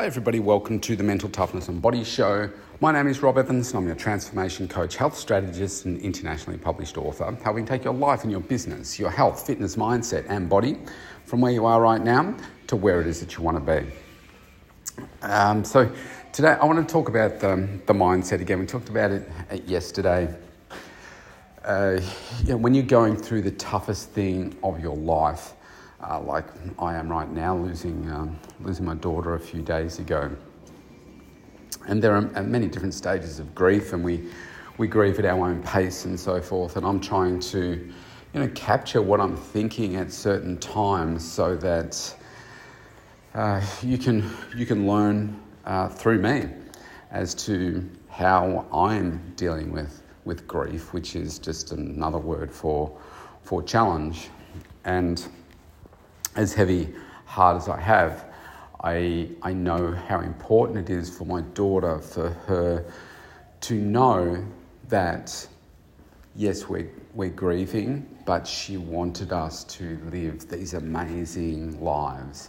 Hi, everybody. Welcome to the Mental Toughness and Body Show. My name is Rob Evans, and I'm your transformation coach, health strategist, and internationally published author, helping take your life and your business, your health, fitness, mindset, and body from where you are right now to where it is that you want to be. Um, so, today I want to talk about the, the mindset again. We talked about it yesterday. Uh, you know, when you're going through the toughest thing of your life, uh, like I am right now, losing, um, losing my daughter a few days ago. And there are many different stages of grief, and we, we grieve at our own pace and so forth. And I'm trying to, you know, capture what I'm thinking at certain times so that uh, you, can, you can learn uh, through me as to how I'm dealing with, with grief, which is just another word for, for challenge. And as heavy heart as I have, I, I know how important it is for my daughter, for her to know that, yes, we're, we're grieving, but she wanted us to live these amazing lives.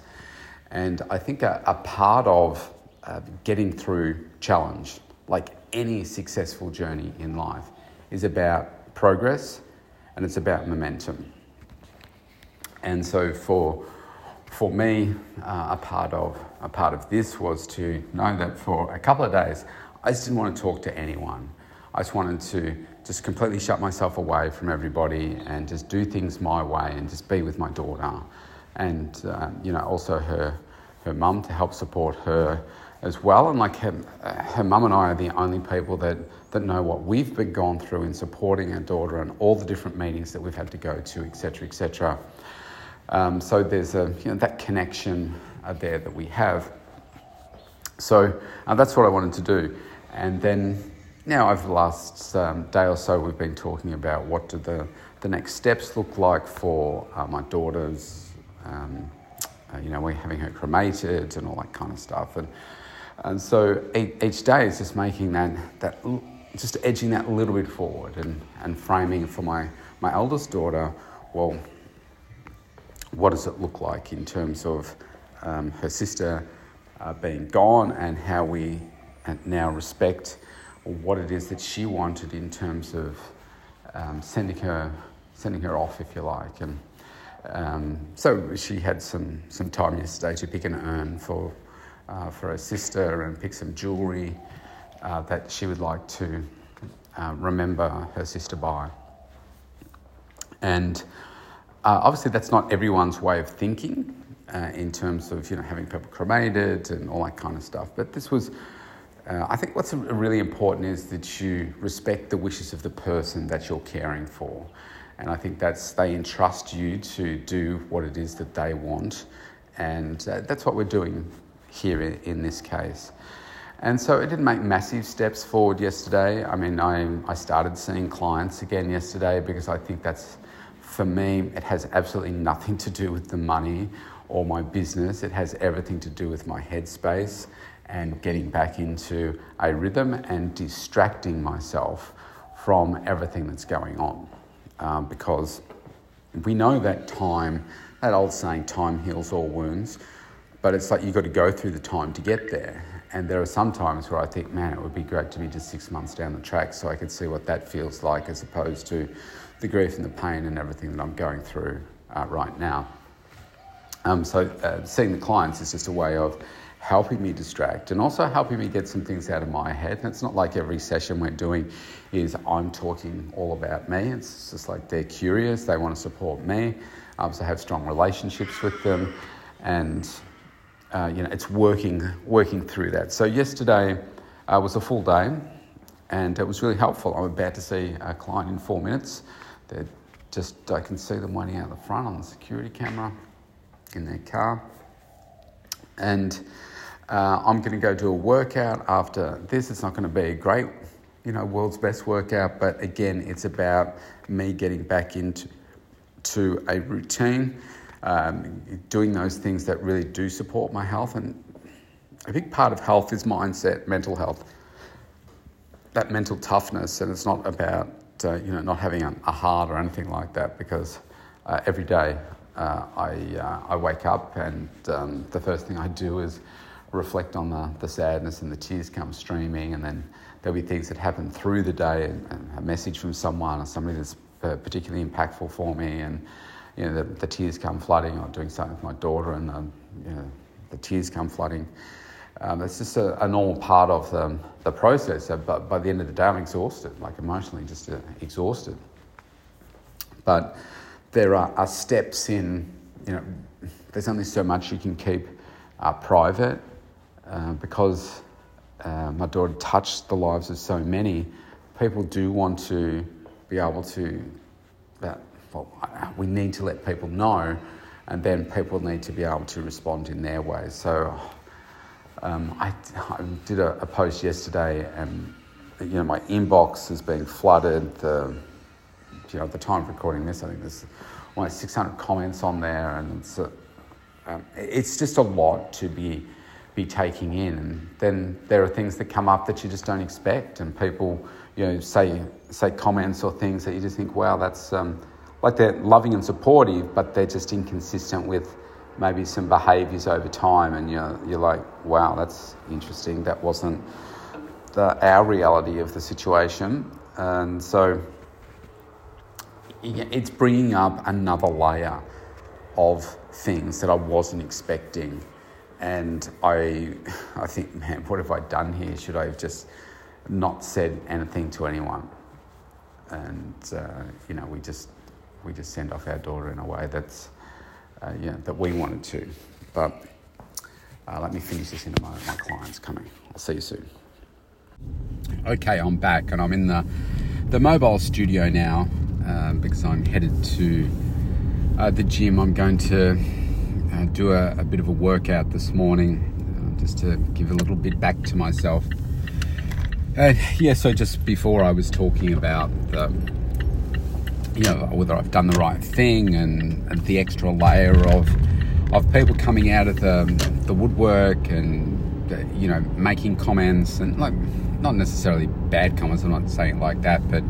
And I think a, a part of uh, getting through challenge, like any successful journey in life, is about progress and it's about momentum. And so for for me, uh, a part of a part of this was to know that for a couple of days, I just didn't want to talk to anyone. I just wanted to just completely shut myself away from everybody and just do things my way and just be with my daughter, and um, you know also her her mum to help support her as well. And like her, her mum and I are the only people that, that know what we've been gone through in supporting our daughter and all the different meetings that we've had to go to, etc., etc. Um, so there's a, you know, that connection uh, there that we have. So uh, that's what I wanted to do. And then now over the last um, day or so, we've been talking about what do the, the next steps look like for uh, my daughters. Um, uh, you know, we're having her cremated and all that kind of stuff. And, and so each day is just making that, that just edging that a little bit forward and, and framing for my, my eldest daughter, well, what does it look like in terms of um, her sister uh, being gone and how we now respect what it is that she wanted in terms of um, sending her sending her off, if you like. And um, so she had some some time yesterday to pick an urn for uh, for her sister and pick some jewellery uh, that she would like to uh, remember her sister by. And uh, obviously, that's not everyone's way of thinking uh, in terms of you know having people cremated and all that kind of stuff. But this was, uh, I think, what's really important is that you respect the wishes of the person that you're caring for, and I think that's they entrust you to do what it is that they want, and uh, that's what we're doing here in, in this case. And so it didn't make massive steps forward yesterday. I mean, I, I started seeing clients again yesterday because I think that's for me, it has absolutely nothing to do with the money or my business. It has everything to do with my headspace and getting back into a rhythm and distracting myself from everything that's going on. Um, because we know that time, that old saying, time heals all wounds, but it's like you've got to go through the time to get there. And there are some times where I think, man, it would be great to be just six months down the track so I could see what that feels like as opposed to the grief and the pain and everything that I'm going through uh, right now. Um, so, uh, seeing the clients is just a way of helping me distract and also helping me get some things out of my head. And it's not like every session we're doing is I'm talking all about me. It's just like they're curious, they want to support me. I also have strong relationships with them, and uh, you know it's working working through that. So yesterday uh, was a full day, and it was really helpful. I'm about to see a client in four minutes. They're just, I can see them waiting out the front on the security camera in their car. And uh, I'm going to go do a workout after this. It's not going to be a great, you know, world's best workout, but again, it's about me getting back into to a routine, um, doing those things that really do support my health. And a big part of health is mindset, mental health, that mental toughness. And it's not about uh, you know, not having a, a, heart or anything like that because uh, every day uh, I, uh, I wake up and um, the first thing I do is reflect on the, the sadness and the tears come streaming, and then there'll be things that happen through the day, and, a message from someone or somebody that's uh, particularly impactful for me, and you know the, the tears come flooding. Or doing something with my daughter, and um, you know the tears come flooding. Um, it's just a, a, normal part of the, the process. So, but by the end of the day, I'm exhausted, like emotionally, just uh, exhausted. But there are, are, steps in, you know, there's only so much you can keep uh, private uh, because uh, my daughter touched the lives of so many. People do want to be able to, well, we need to let people know, and then people need to be able to respond in their ways. So um, I, I, did a, a, post yesterday, and you know my inbox has been flooded. The, you know, at the time of recording this, I think there's almost 600 comments on there, and it's, a, um, it's just a lot to be be taking in. And then there are things that come up that you just don't expect, and people, you know, say say comments or things that you just think, wow, that's um, like they're loving and supportive, but they're just inconsistent with maybe some behaviours over time, and you're, you're like, wow, that's interesting. That wasn't the, our reality of the situation. And so it's bringing up another layer of things that I wasn't expecting. And I, I think, man, what have I done here? Should I have just not said anything to anyone? And, uh, you know, we just, we just send off our daughter in a way that's, uh, yeah, that we wanted to. But uh, let me finish this in a moment. My client's coming. I'll see you soon. Okay, I'm back and I'm in the, the mobile studio now um, because I'm headed to uh, the gym. I'm going to uh, do a, a, bit of a workout this morning uh, just to give a little bit back to myself. And yeah, so just before I was talking about the you know whether I've done the right thing and, and the extra layer of of people coming out of the the woodwork and you know making comments and like not necessarily bad comments. I'm not saying like that, but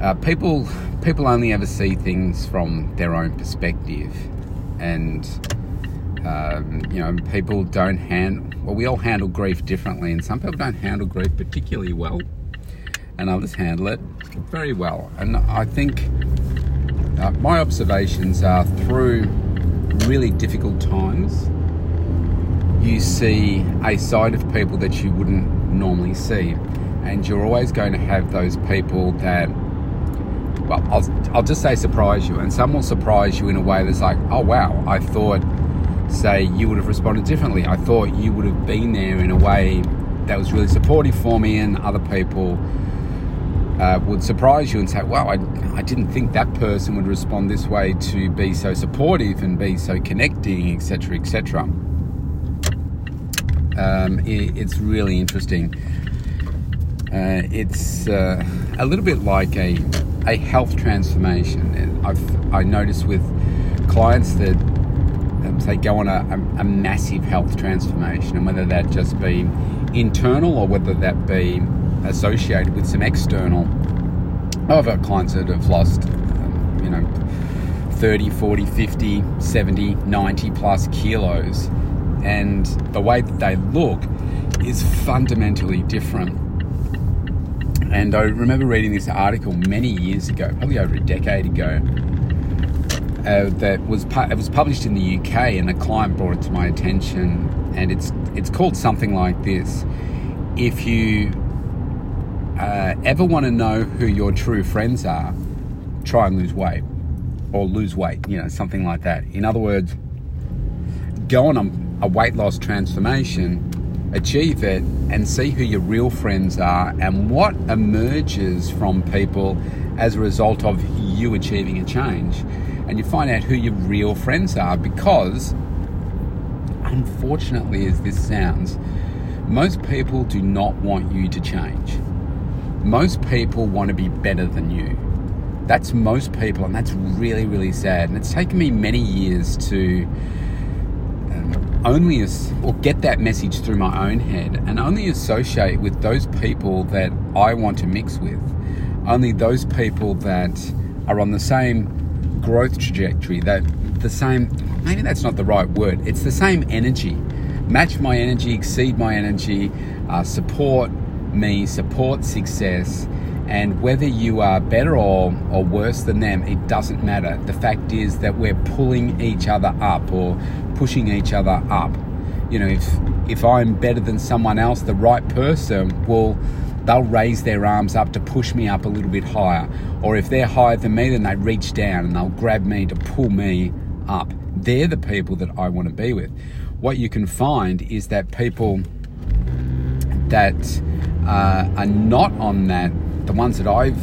uh, people people only ever see things from their own perspective, and um, you know people don't handle. Well, we all handle grief differently, and some people don't handle grief particularly well and others handle it very well. And I think uh, my observations are through really difficult times, you see a side of people that you wouldn't normally see. And you're always going to have those people that, well, I'll, I'll just say surprise you. And some will surprise you in a way that's like, oh, wow, I thought, say, you would have responded differently. I thought you would have been there in a way that was really supportive for me, and other people uh, would surprise you and say, wow, I, I didn't think that person would respond this way to be so supportive and be so connecting, etc., etc. Um, it, it's really interesting. Uh, it's uh, a little bit like a, a health transformation. And I've I noticed with clients that um, say go on a, a, a, massive health transformation, and whether that just be internal or whether that be associated with some external. I've got clients that have lost, um, you know, 30, 40, 50, 70, 90 plus kilos, and the way that they look is fundamentally different. And I remember reading this article many years ago, probably over a decade ago, uh, that was it was published in the UK, and a client brought it to my attention, and it's it's called something like this: If you uh, ever want to know who your true friends are, try and lose weight or lose weight, you know, something like that. In other words, go on a, a weight loss transformation, achieve it, and see who your real friends are and what emerges from people as a result of you achieving a change. And you find out who your real friends are because, unfortunately, as this sounds, most people do not want you to change most people want to be better than you. That's most people, and that's really, really sad. And it's taken me many years to um, only as, or get that message through my own head and only associate with those people that I want to mix with. Only those people that are on the same growth trajectory, that the same, maybe that's not the right word, it's the same energy match my energy, exceed my energy, uh, support me, support success. And whether you are better or, or worse than them, it doesn't matter. The fact is that we're pulling each other up or pushing each other up. You know, if if I'm better than someone else, the right person will they'll raise their arms up to push me up a little bit higher. Or if they're higher than me, then they reach down and they'll grab me to pull me up. They're the people that I want to be with. What you can find is that people that uh, are not on that, the ones that I've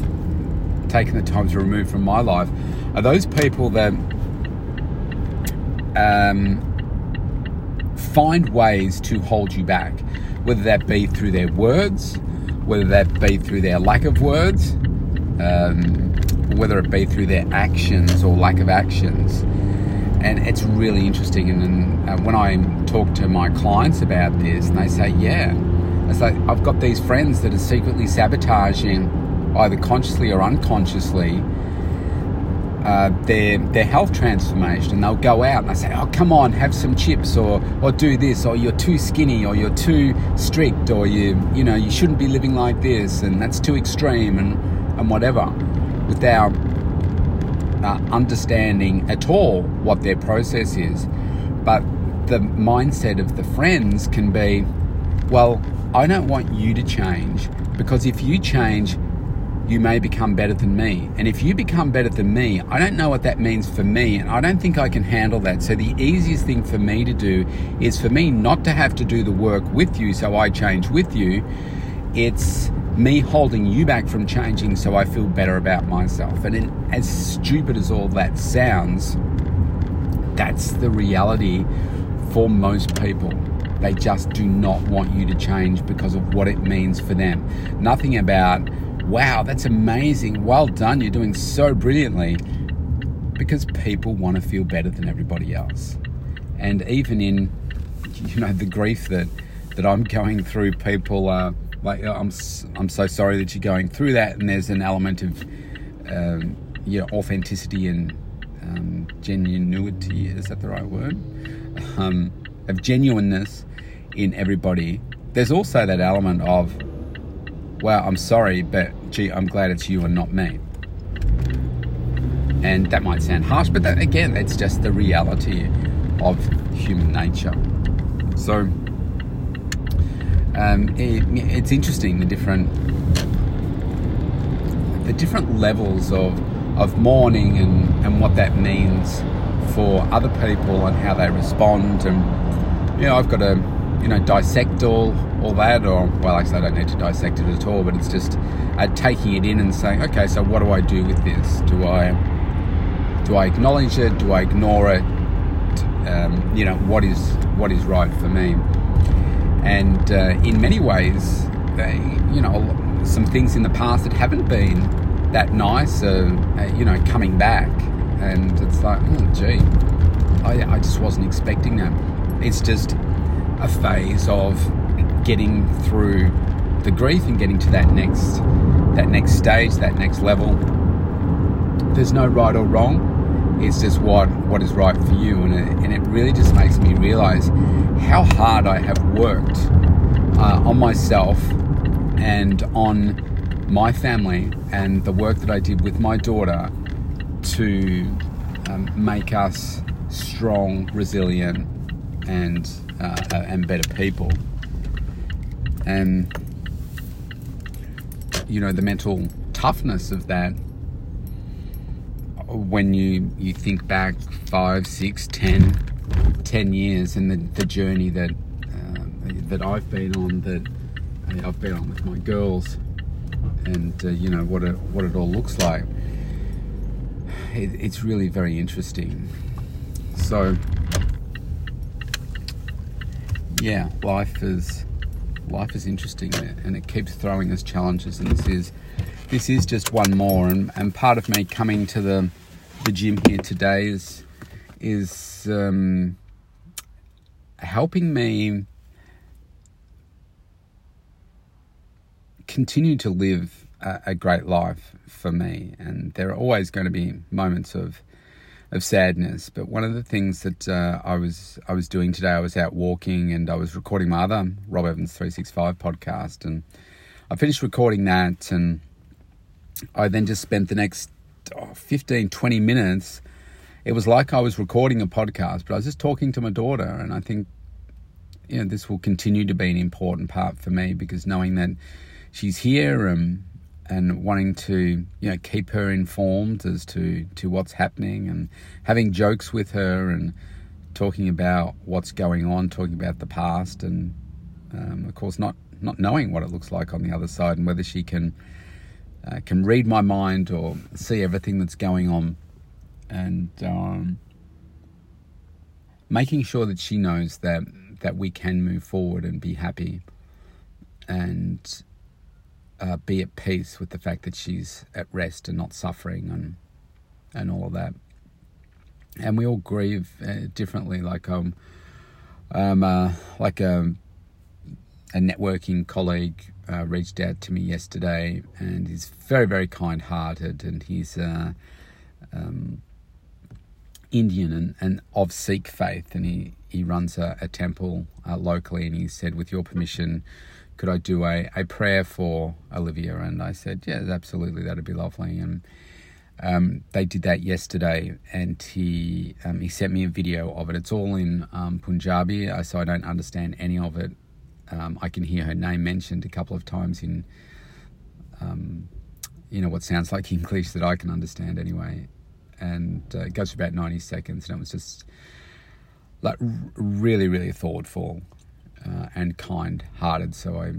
taken the time to remove from my life, are those people that um, find ways to hold you back, whether that be through their words, whether that be through their lack of words, um, whether it be through their actions or lack of actions. And it's really interesting. And, and uh, when I talk to my clients about this, and they say, "Yeah," I say, "I've got these friends that are secretly sabotaging, either consciously or unconsciously." Uh, their their health transformation, and they'll go out and they say, "Oh, come on, have some chips, or or do this, or you're too skinny, or you're too strict, or you you know you shouldn't be living like this, and that's too extreme, and and whatever," without uh, understanding at all what their process is. But the mindset of the friends can be, "Well, I don't want you to change because if you change." you may become better than me. And if you become better than me, I don't know what that means for me, and I don't think I can handle that. So, the easiest thing for me to do is for me not to have to do the work with you so I change with you. It's me holding you back from changing so I feel better about myself. And in, as stupid as all that sounds, that's the reality for most people. They just do not want you to change because of what it means for them. Nothing about wow, that's amazing, well done, you're doing so brilliantly. Because people want to feel better than everybody else. And even in, you know, the grief that, that I'm going through, people are like, I'm, I'm so sorry that you're going through that. And there's an element of, um, you know, authenticity and um, genuinity, is that the right word? Um, of genuineness in everybody. There's also that element of, well, I'm sorry, but gee, I'm glad it's you and not me. And that might sound harsh, but that, again, that's just the reality of human nature. So um, it, it's interesting the different the different levels of of mourning and, and what that means for other people and how they respond. And you know, I've got to you know dissect all all that, or well, actually, I don't need to dissect it at all, but it's just uh, taking it in and saying, okay, so what do I do with this? Do I do I acknowledge it? Do I ignore it? Um, you know, what is what is right for me? And uh, in many ways, they, you know, some things in the past that haven't been that nice, uh, you know, coming back, and it's like, oh, gee, I, I just wasn't expecting that. It's just a phase of getting through the grief and getting to that next that next stage, that next level. There's no right or wrong. It's just what what is right for you, and it, and it really just makes me realize how hard I have worked uh, on myself and on my family and the work that I did with my daughter to um, make us strong, resilient, and uh, and better people. And you know the mental toughness of that when you you think back five six ten ten years and the, the journey that uh, that I've been on that uh, I've been on with my girls and uh, you know what it what it all looks like it, it's really very interesting. So yeah life is life is interesting and it keeps throwing us challenges and this is this is just one more and, and part of me coming to the the gym here today is is um, helping me continue to live a, a, great life for me and there are always going to be moments of of sadness. But one of the things that uh, I was I was doing today, I was out walking and I was recording my other Rob Evans three six five podcast, and I finished recording that, and I then just spent the next oh, 15, 20 minutes. It was like I was recording a podcast, but I was just talking to my daughter, and I think you know this will continue to be an important part for me because knowing that she's here and and wanting to you know keep her informed as to to what's happening and having jokes with her and talking about what's going on, talking about the past, and um, of course not not knowing what it looks like on the other side and whether she can uh, can read my mind or see everything that's going on, and um, making sure that she knows that that we can move forward and be happy. And uh, be at peace with the fact that she's at rest and not suffering and and all of that. And we all grieve uh, differently. Like um, um uh, like a um, a networking colleague uh, reached out to me yesterday, and he's very very kind hearted, and he's uh, um, Indian and, and of Sikh faith, and he he runs a, a temple uh, locally, and he said, with your permission could I do a, a prayer for Olivia? And I said, yeah, absolutely, that'd be lovely. And um, they did that yesterday, and he um, he sent me a video of it. It's all in um, Punjabi, uh, so I don't understand any of it. Um, I can hear her name mentioned a couple of times in, um, you know, what sounds like English that I can understand anyway. And uh, it goes for about ninety seconds, and it was just like really, really thoughtful uh, and kind-hearted. So I,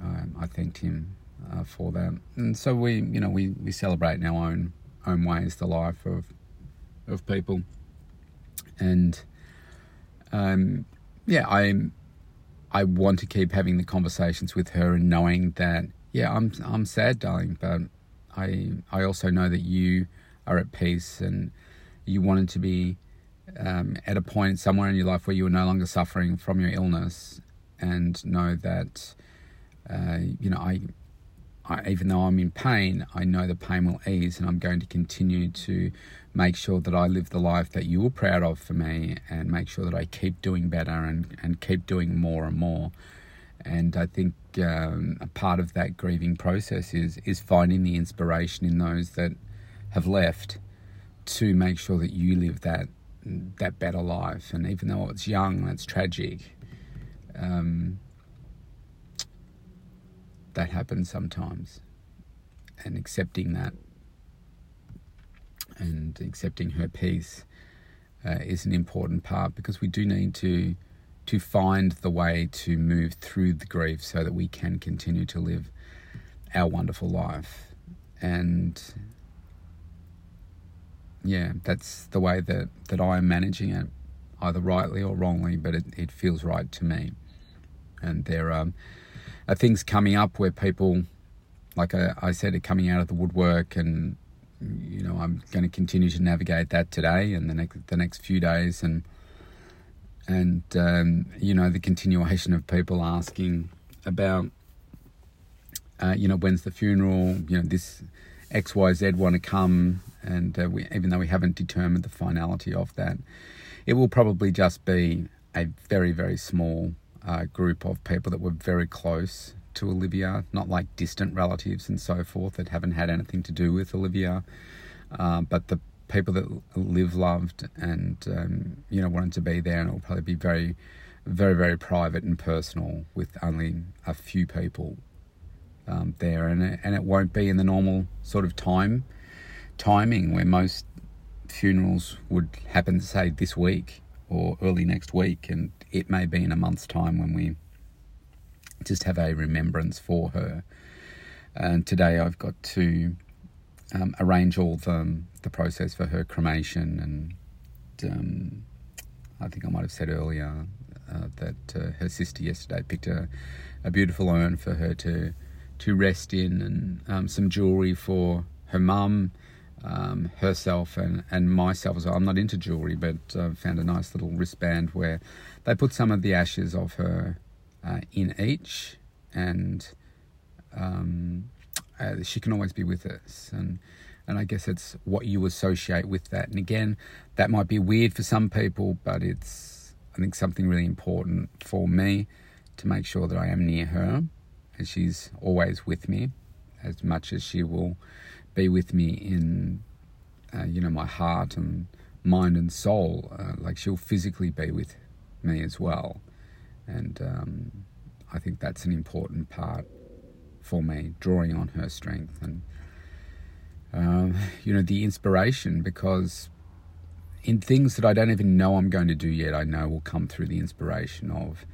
um, I thanked him uh, for that. And so we, you know, we, we celebrate in our own own ways the life of of people. And um, yeah, I I want to keep having the conversations with her and knowing that yeah, I'm I'm sad, darling, but I I also know that you are at peace and you wanted to be um, at a point somewhere in your life where you are no longer suffering from your illness and know that, uh, you know, I, I, even though I'm in pain, I know the pain will ease and I'm going to continue to make sure that I live the life that you were proud of for me and make sure that I keep doing better and, and keep doing more and more. And I think um, a part of that grieving process is is finding the inspiration in those that have left to make sure that you live that that better life. And even though it's young, it's tragic. Um, that happens sometimes, and accepting that and accepting her peace uh, is an important part because we do need to to find the way to move through the grief so that we can continue to live our wonderful life and yeah, that's the way that, that I am managing it, either rightly or wrongly, but it, it feels right to me. And there um, are things coming up where people, like I, I said, are coming out of the woodwork, and you know I'm going to continue to navigate that today and the next the next few days, and and um, you know the continuation of people asking about, uh, you know, when's the funeral? You know, this X Y Z want to come and uh, we, even though we haven't determined the finality of that, it will probably just be a very, very small uh, group of people that were very close to Olivia, not like distant relatives and so forth that haven't had anything to do with Olivia, uh, but the people that live loved and um, you know wanted to be there, and it will probably be very, very, very private and personal with only a few people um, there, and it, and it won't be in the normal sort of time timing where most funerals would happen, say, this week or early next week, and it may be in a month's time when we just have a remembrance for her. And today I've got to um, arrange all the, the process for her cremation, and um, I think I might have said earlier uh, that uh, her sister yesterday picked a, a beautiful urn for her to to rest in, and um, some jewelry for her mum um, herself and, and myself as well. I'm not into jewelry, but uh, found a nice little wristband where they put some of the ashes of her uh, in each, and um, uh, she can always be with us. And And I guess it's what you associate with that. And again, that might be weird for some people, but it's, I think, something really important for me to make sure that I am near her she's always with me as much as she will be with me in, uh, you know, my heart and mind and soul. Uh, like she'll physically be with me as well. And um, I think that's an important part for me, drawing on her strength and, um, you know, the inspiration because in things that I don't even know I'm going to do yet, I know will come through the inspiration of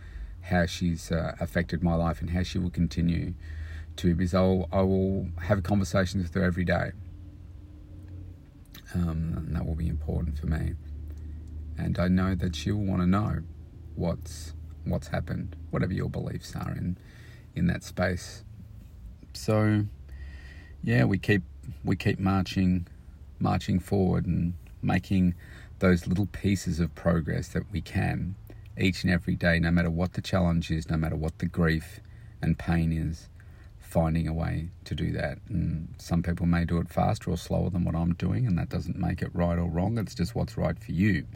how she's uh, affected my life and how she will continue to because I'll, I will have conversations with her every day. Um, and that will be important for me. And I know that she'll want to know what's what's happened, whatever your beliefs are in in that space. So, yeah, we keep we keep marching marching forward and making those little pieces of progress that we can each and every day, no matter what the challenge is, no matter what the grief and pain is, finding a way to do that. And some people may do it faster or slower than what I'm doing, and that doesn't make it right or wrong. It's just what's right for you.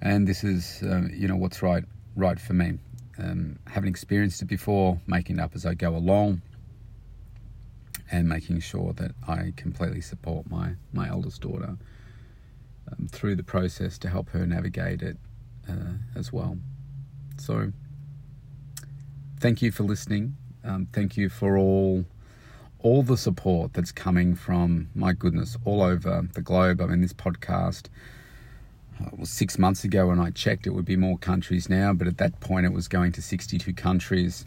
And this is, uh, you know, what's right right for me. Um, having experienced it before, making it up as I go along, and making sure that I completely support my my eldest daughter um, through the process to help her navigate it uh, as well. So, thank you for listening. Um, thank you for all all the support that's coming from my goodness all over the globe. I mean, this podcast uh, was six months ago when I checked. It would be more countries now, but at that point, it was going to 62 countries.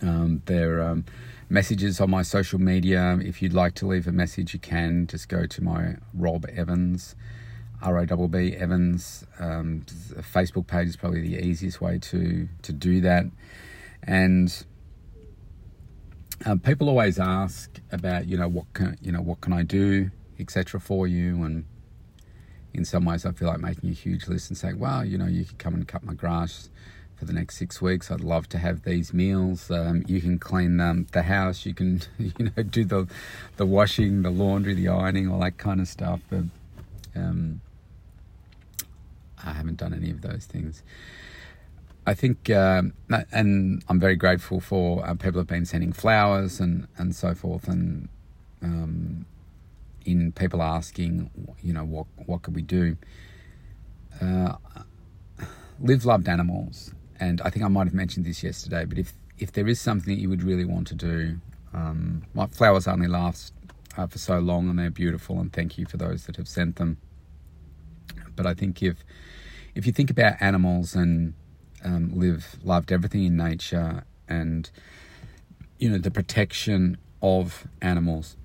Um, there are um, messages on my social media. If you'd like to leave a message, you can just go to my Rob Evans R O B B Evans. Um, Facebook page is probably the easiest way to to do that. And um, people always ask about you know what can you know what can I do etc for you and in some ways I feel like making a huge list and saying well you know you could come and cut my grass for the next six weeks I'd love to have these meals um, you can clean um, the house you can you know do the the washing the laundry the ironing all that kind of stuff but um, I haven't done any of those things. I think, um, and I'm very grateful for uh, people have been sending flowers and, and so forth, and um, in people asking, you know, what what could we do? Uh, live loved animals, and I think I might have mentioned this yesterday, but if if there is something that you would really want to do, um, my flowers only last uh, for so long, and they're beautiful, and thank you for those that have sent them. But I think if if you think about animals and um, live loved everything in nature and you know the protection of animals.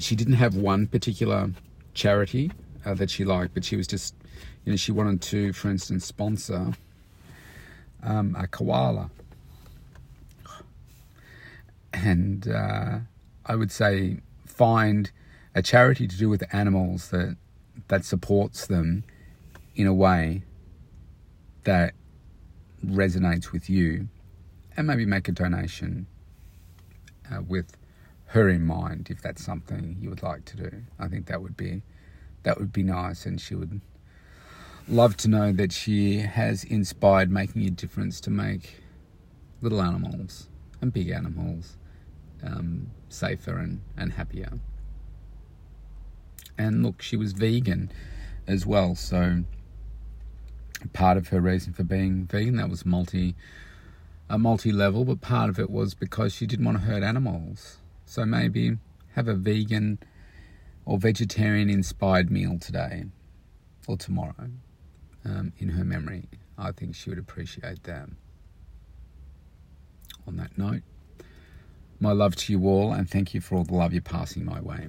She didn't have one particular charity uh, that she liked, but she was just you know she wanted to, for instance, sponsor um, a koala, and uh, I would say find a charity to do with animals that that supports them in a way that resonates with you and maybe make a donation uh, with her in mind if that's something you would like to do. I think that would be that would be nice and she would love to know that she has inspired making a difference to make little animals and big animals um, safer and, and happier. And look, she was vegan as well, so part of her reason for being vegan. That was multi a multi level, but part of it was because she didn't want to hurt animals. So maybe have a vegan or vegetarian inspired meal today or tomorrow um, in her memory. I think she would appreciate that. On that note, my love to you all, and thank you for all the love you're passing my way.